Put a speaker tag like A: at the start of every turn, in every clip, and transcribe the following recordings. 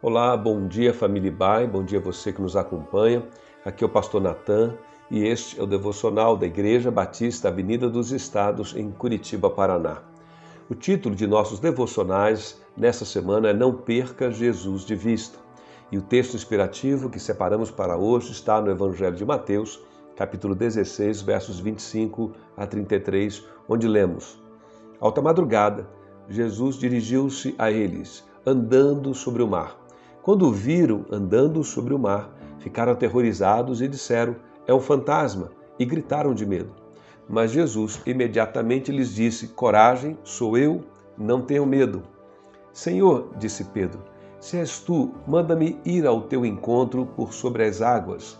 A: Olá, bom dia família Bai, bom dia você que nos acompanha. Aqui é o pastor Natan e este é o devocional da Igreja Batista Avenida dos Estados em Curitiba, Paraná. O título de nossos devocionais nessa semana é Não perca Jesus de vista. E o texto inspirativo que separamos para hoje está no Evangelho de Mateus, capítulo 16, versos 25 a 33, onde lemos: Alta madrugada, Jesus dirigiu-se a eles, andando sobre o mar. Quando o viram andando sobre o mar, ficaram aterrorizados e disseram: É um fantasma, e gritaram de medo. Mas Jesus imediatamente lhes disse: Coragem, sou eu, não tenham medo. Senhor, disse Pedro, se és tu, manda-me ir ao teu encontro por sobre as águas.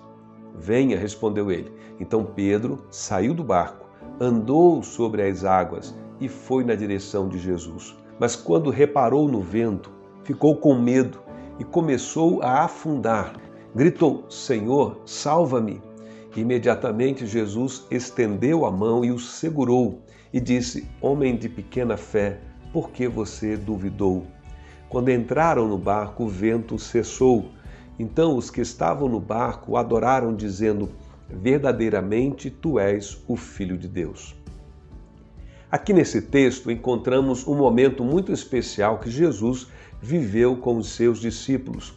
A: Venha, respondeu ele. Então Pedro saiu do barco, andou sobre as águas e foi na direção de Jesus. Mas quando reparou no vento, ficou com medo e começou a afundar. Gritou: Senhor, salva-me! Imediatamente Jesus estendeu a mão e o segurou e disse: Homem de pequena fé, por que você duvidou? Quando entraram no barco, o vento cessou. Então os que estavam no barco adoraram, dizendo: Verdadeiramente tu és o Filho de Deus. Aqui nesse texto encontramos um momento muito especial que Jesus viveu com os seus discípulos.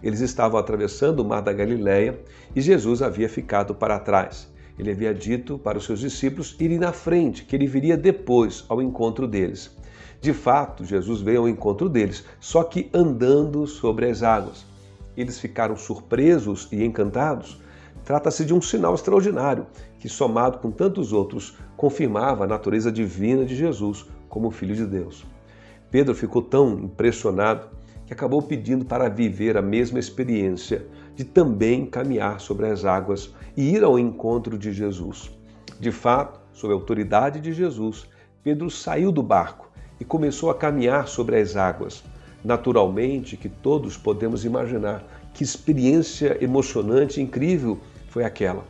A: Eles estavam atravessando o mar da Galileia e Jesus havia ficado para trás. Ele havia dito para os seus discípulos irem na frente, que ele viria depois ao encontro deles. De fato, Jesus veio ao encontro deles, só que andando sobre as águas. Eles ficaram surpresos e encantados. Trata-se de um sinal extraordinário que, somado com tantos outros, confirmava a natureza divina de Jesus como Filho de Deus. Pedro ficou tão impressionado que acabou pedindo para viver a mesma experiência de também caminhar sobre as águas e ir ao encontro de Jesus. De fato, sob a autoridade de Jesus, Pedro saiu do barco e começou a caminhar sobre as águas. Naturalmente, que todos podemos imaginar que experiência emocionante e incrível foi aquela.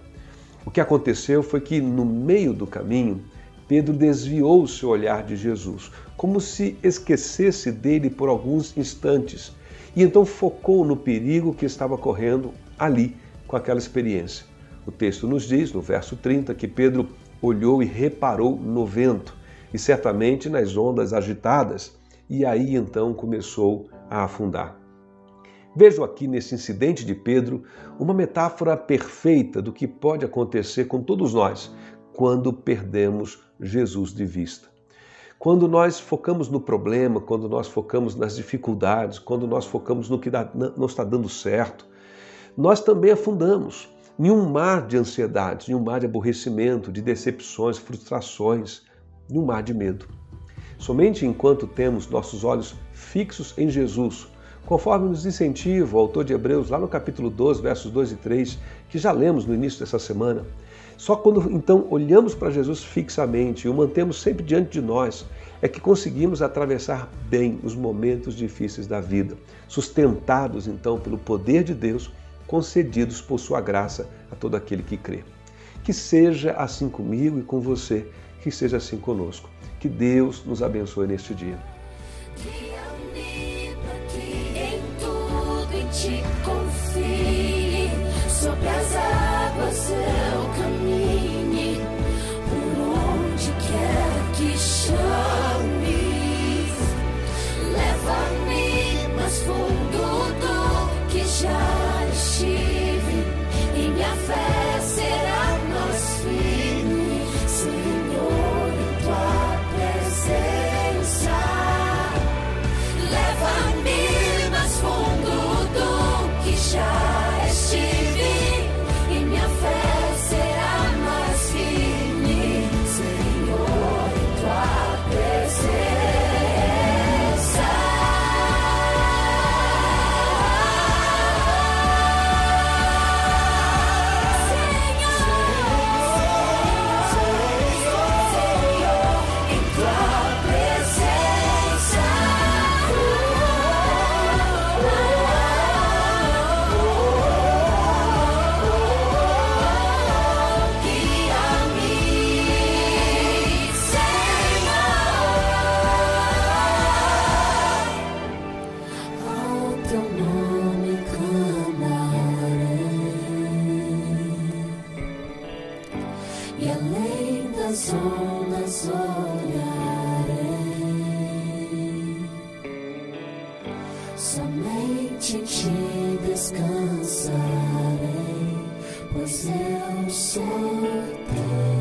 A: O que aconteceu foi que, no meio do caminho, Pedro desviou o seu olhar de Jesus, como se esquecesse dele por alguns instantes, e então focou no perigo que estava correndo ali com aquela experiência. O texto nos diz, no verso 30, que Pedro olhou e reparou no vento e certamente nas ondas agitadas, e aí então começou a afundar. Vejo aqui nesse incidente de Pedro uma metáfora perfeita do que pode acontecer com todos nós quando perdemos Jesus de vista. Quando nós focamos no problema, quando nós focamos nas dificuldades, quando nós focamos no que não está dando certo, nós também afundamos em um mar de ansiedades, em um mar de aborrecimento, de decepções, frustrações, em um mar de medo. Somente enquanto temos nossos olhos fixos em Jesus, conforme nos incentiva o autor de Hebreus, lá no capítulo 12, versos 2 e 3, que já lemos no início dessa semana, só quando então olhamos para Jesus fixamente e o mantemos sempre diante de nós, é que conseguimos atravessar bem os momentos difíceis da vida, sustentados então pelo poder de Deus, concedidos por sua graça a todo aquele que crê. Que seja assim comigo e com você, que seja assim conosco. Que Deus nos abençoe neste dia. Sobre as águas
B: ondas olharei. Somente em ti descansarei, pois eu sou.